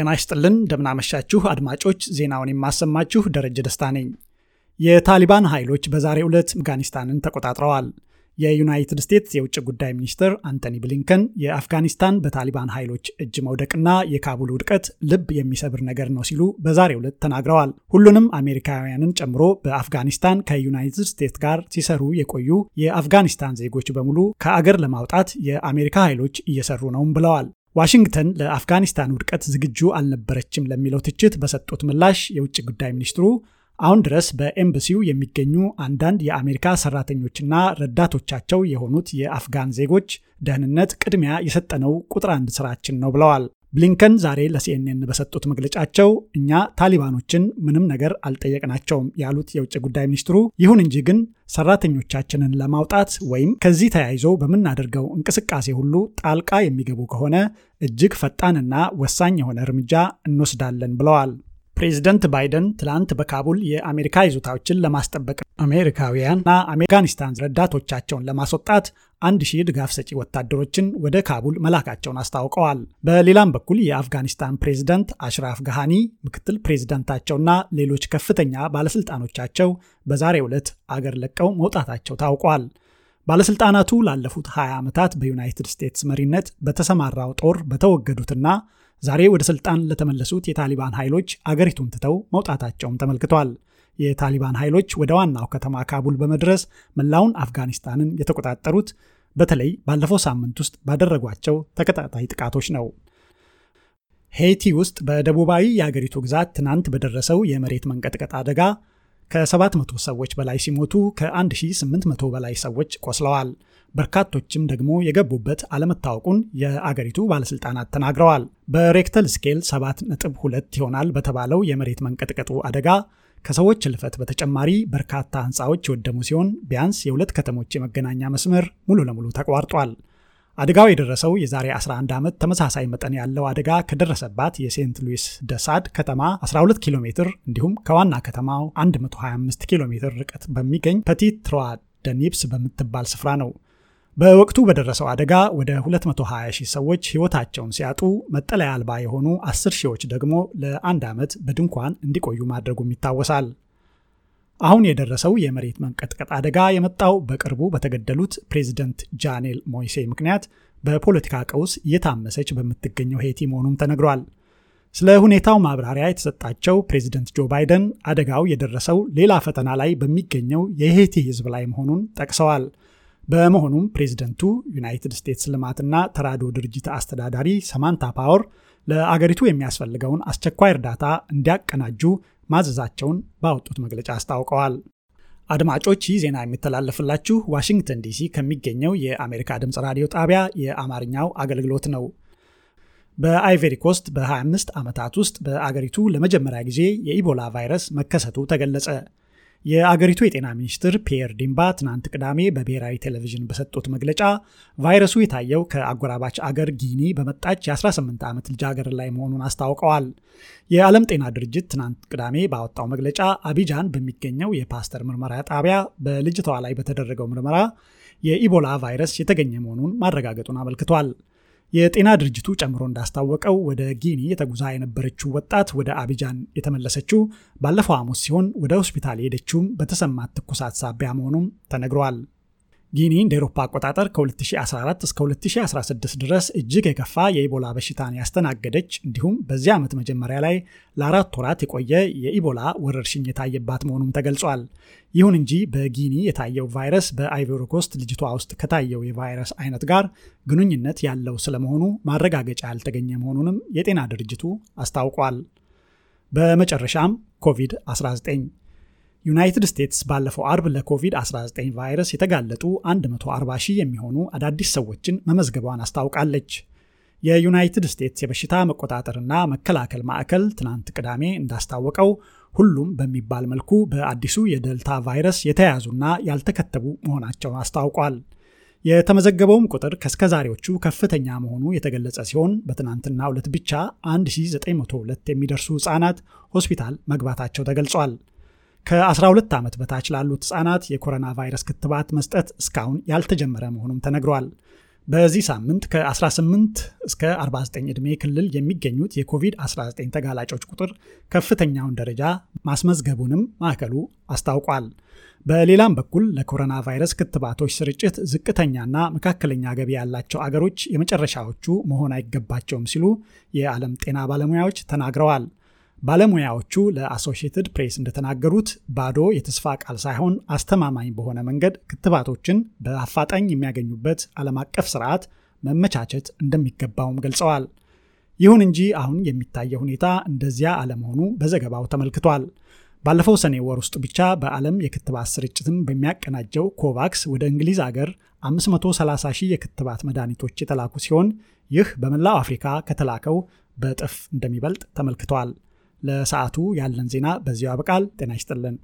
ጤና ይስጥልን እንደምናመሻችሁ አድማጮች፣ ዜናውን የማሰማችሁ ደረጀ ደስታ ነኝ። የታሊባን ኃይሎች በዛሬው ዕለት አፍጋኒስታንን ተቆጣጥረዋል። የዩናይትድ ስቴትስ የውጭ ጉዳይ ሚኒስትር አንቶኒ ብሊንከን የአፍጋኒስታን በታሊባን ኃይሎች እጅ መውደቅና የካቡል ውድቀት ልብ የሚሰብር ነገር ነው ሲሉ በዛሬው ዕለት ተናግረዋል። ሁሉንም አሜሪካውያንን ጨምሮ በአፍጋኒስታን ከዩናይትድ ስቴትስ ጋር ሲሰሩ የቆዩ የአፍጋኒስታን ዜጎች በሙሉ ከአገር ለማውጣት የአሜሪካ ኃይሎች እየሰሩ ነውም ብለዋል። ዋሽንግተን ለአፍጋኒስታን ውድቀት ዝግጁ አልነበረችም ለሚለው ትችት በሰጡት ምላሽ የውጭ ጉዳይ ሚኒስትሩ አሁን ድረስ በኤምባሲው የሚገኙ አንዳንድ የአሜሪካ ሰራተኞችና ረዳቶቻቸው የሆኑት የአፍጋን ዜጎች ደህንነት ቅድሚያ የሰጠነው ቁጥር አንድ ስራችን ነው ብለዋል። ብሊንከን ዛሬ ለሲኤንኤን በሰጡት መግለጫቸው እኛ ታሊባኖችን ምንም ነገር አልጠየቅናቸውም ያሉት የውጭ ጉዳይ ሚኒስትሩ፣ ይሁን እንጂ ግን ሰራተኞቻችንን ለማውጣት ወይም ከዚህ ተያይዞ በምናደርገው እንቅስቃሴ ሁሉ ጣልቃ የሚገቡ ከሆነ እጅግ ፈጣንና ወሳኝ የሆነ እርምጃ እንወስዳለን ብለዋል። ፕሬዚደንት ባይደን ትላንት በካቡል የአሜሪካ ይዞታዎችን ለማስጠበቅ አሜሪካውያንና አፍጋኒስታን ረዳቶቻቸውን ለማስወጣት አንድ ሺህ ድጋፍ ሰጪ ወታደሮችን ወደ ካቡል መላካቸውን አስታውቀዋል። በሌላም በኩል የአፍጋኒስታን ፕሬዝደንት አሽራፍ ጋሃኒ፣ ምክትል ፕሬዝደንታቸውና ሌሎች ከፍተኛ ባለስልጣኖቻቸው በዛሬው ዕለት አገር ለቀው መውጣታቸው ታውቋል። ባለስልጣናቱ ላለፉት 20 ዓመታት በዩናይትድ ስቴትስ መሪነት በተሰማራው ጦር በተወገዱትና ዛሬ ወደ ስልጣን ለተመለሱት የታሊባን ኃይሎች አገሪቱን ትተው መውጣታቸውም ተመልክቷል። የታሊባን ኃይሎች ወደ ዋናው ከተማ ካቡል በመድረስ መላውን አፍጋኒስታንን የተቆጣጠሩት በተለይ ባለፈው ሳምንት ውስጥ ባደረጓቸው ተከታታይ ጥቃቶች ነው። ሄይቲ ውስጥ በደቡባዊ የአገሪቱ ግዛት ትናንት በደረሰው የመሬት መንቀጥቀጥ አደጋ ከ700 ሰዎች በላይ ሲሞቱ ከ1800 በላይ ሰዎች ቆስለዋል። በርካቶችም ደግሞ የገቡበት አለመታወቁን የአገሪቱ ባለስልጣናት ተናግረዋል። በሬክተር ስኬል 7.2 ይሆናል በተባለው የመሬት መንቀጥቀጡ አደጋ ከሰዎች እልፈት በተጨማሪ በርካታ ሕንፃዎች የወደሙ ሲሆን ቢያንስ የሁለት ከተሞች የመገናኛ መስመር ሙሉ ለሙሉ ተቋርጧል። አደጋው የደረሰው የዛሬ 11 ዓመት ተመሳሳይ መጠን ያለው አደጋ ከደረሰባት የሴንት ሉዊስ ደሳድ ከተማ 12 ኪሎ ሜትር እንዲሁም ከዋና ከተማው 125 ኪሎ ሜትር ርቀት በሚገኝ ፐቲት ትሮዋ ደኒፕስ በምትባል ስፍራ ነው። በወቅቱ በደረሰው አደጋ ወደ 220 ሺህ ሰዎች ሕይወታቸውን ሲያጡ መጠለያ አልባ የሆኑ 10 ሺዎች ደግሞ ለአንድ ዓመት በድንኳን እንዲቆዩ ማድረጉም ይታወሳል። አሁን የደረሰው የመሬት መንቀጥቀጥ አደጋ የመጣው በቅርቡ በተገደሉት ፕሬዚደንት ጃኔል ሞይሴ ምክንያት በፖለቲካ ቀውስ እየታመሰች በምትገኘው ሄቲ መሆኑም ተነግሯል። ስለ ሁኔታው ማብራሪያ የተሰጣቸው ፕሬዚደንት ጆ ባይደን አደጋው የደረሰው ሌላ ፈተና ላይ በሚገኘው የሄቲ ሕዝብ ላይ መሆኑን ጠቅሰዋል። በመሆኑም ፕሬዚደንቱ ዩናይትድ ስቴትስ ልማትና ተራድኦ ድርጅት አስተዳዳሪ ሳማንታ ፓወር ለአገሪቱ የሚያስፈልገውን አስቸኳይ እርዳታ እንዲያቀናጁ ማዘዛቸውን ባወጡት መግለጫ አስታውቀዋል። አድማጮች ይህ ዜና የሚተላለፍላችሁ ዋሽንግተን ዲሲ ከሚገኘው የአሜሪካ ድምፅ ራዲዮ ጣቢያ የአማርኛው አገልግሎት ነው። በአይቮሪ ኮስት በ25 ዓመታት ውስጥ በአገሪቱ ለመጀመሪያ ጊዜ የኢቦላ ቫይረስ መከሰቱ ተገለጸ። የአገሪቱ የጤና ሚኒስትር ፒየር ዲምባ ትናንት ቅዳሜ በብሔራዊ ቴሌቪዥን በሰጡት መግለጫ ቫይረሱ የታየው ከአጎራባች አገር ጊኒ በመጣች የ18 ዓመት ልጃገረድ ላይ መሆኑን አስታውቀዋል። የዓለም ጤና ድርጅት ትናንት ቅዳሜ ባወጣው መግለጫ አቢጃን በሚገኘው የፓስተር ምርመራ ጣቢያ በልጅቷ ላይ በተደረገው ምርመራ የኢቦላ ቫይረስ የተገኘ መሆኑን ማረጋገጡን አመልክቷል። የጤና ድርጅቱ ጨምሮ እንዳስታወቀው ወደ ጊኒ የተጉዛ የነበረችው ወጣት ወደ አቢጃን የተመለሰችው ባለፈው ሐሙስ ሲሆን ወደ ሆስፒታል የሄደችውም በተሰማት ትኩሳት ሳቢያ መሆኑም ተነግሯል። ጊኒ እንደ ኤሮፓ አቆጣጠር ከ2014 እስከ 2016 ድረስ እጅግ የከፋ የኢቦላ በሽታን ያስተናገደች እንዲሁም በዚህ ዓመት መጀመሪያ ላይ ለአራት ወራት የቆየ የኢቦላ ወረርሽኝ የታየባት መሆኑም ተገልጿል። ይሁን እንጂ በጊኒ የታየው ቫይረስ በአይቮሪ ኮስት ልጅቷ ውስጥ ከታየው የቫይረስ አይነት ጋር ግንኙነት ያለው ስለመሆኑ ማረጋገጫ ያልተገኘ መሆኑንም የጤና ድርጅቱ አስታውቋል። በመጨረሻም ኮቪድ-19 ዩናይትድ ስቴትስ ባለፈው አርብ ለኮቪድ-19 ቫይረስ የተጋለጡ 140 ሺህ የሚሆኑ አዳዲስ ሰዎችን መመዝገቧን አስታውቃለች። የዩናይትድ ስቴትስ የበሽታ መቆጣጠርና መከላከል ማዕከል ትናንት ቅዳሜ እንዳስታወቀው ሁሉም በሚባል መልኩ በአዲሱ የደልታ ቫይረስ የተያዙና ያልተከተቡ መሆናቸውን አስታውቋል። የተመዘገበውም ቁጥር ከእስከዛሬዎቹ ከፍተኛ መሆኑ የተገለጸ ሲሆን በትናንትናው ዕለት ብቻ 1902 የሚደርሱ ህጻናት ሆስፒታል መግባታቸው ተገልጿል። ከ12 ዓመት በታች ላሉት ህጻናት የኮሮና ቫይረስ ክትባት መስጠት እስካሁን ያልተጀመረ መሆኑም ተነግሯል። በዚህ ሳምንት ከ18 እስከ 49 ዕድሜ ክልል የሚገኙት የኮቪድ-19 ተጋላጮች ቁጥር ከፍተኛውን ደረጃ ማስመዝገቡንም ማዕከሉ አስታውቋል። በሌላም በኩል ለኮሮና ቫይረስ ክትባቶች ስርጭት ዝቅተኛና መካከለኛ ገቢ ያላቸው አገሮች የመጨረሻዎቹ መሆን አይገባቸውም ሲሉ የዓለም ጤና ባለሙያዎች ተናግረዋል። ባለሙያዎቹ ለአሶሺየትድ ፕሬስ እንደተናገሩት ባዶ የተስፋ ቃል ሳይሆን አስተማማኝ በሆነ መንገድ ክትባቶችን በአፋጣኝ የሚያገኙበት ዓለም አቀፍ ስርዓት መመቻቸት እንደሚገባውም ገልጸዋል። ይሁን እንጂ አሁን የሚታየው ሁኔታ እንደዚያ አለመሆኑ በዘገባው ተመልክቷል። ባለፈው ሰኔ ወር ውስጥ ብቻ በዓለም የክትባት ስርጭትን በሚያቀናጀው ኮቫክስ ወደ እንግሊዝ አገር 530 ሺህ የክትባት መድኃኒቶች የተላኩ ሲሆን ይህ በመላው አፍሪካ ከተላከው በእጥፍ እንደሚበልጥ ተመልክቷል። ለሰዓቱ ያለን ዜና በዚሁ ያበቃል። ጤና ይስጥልን።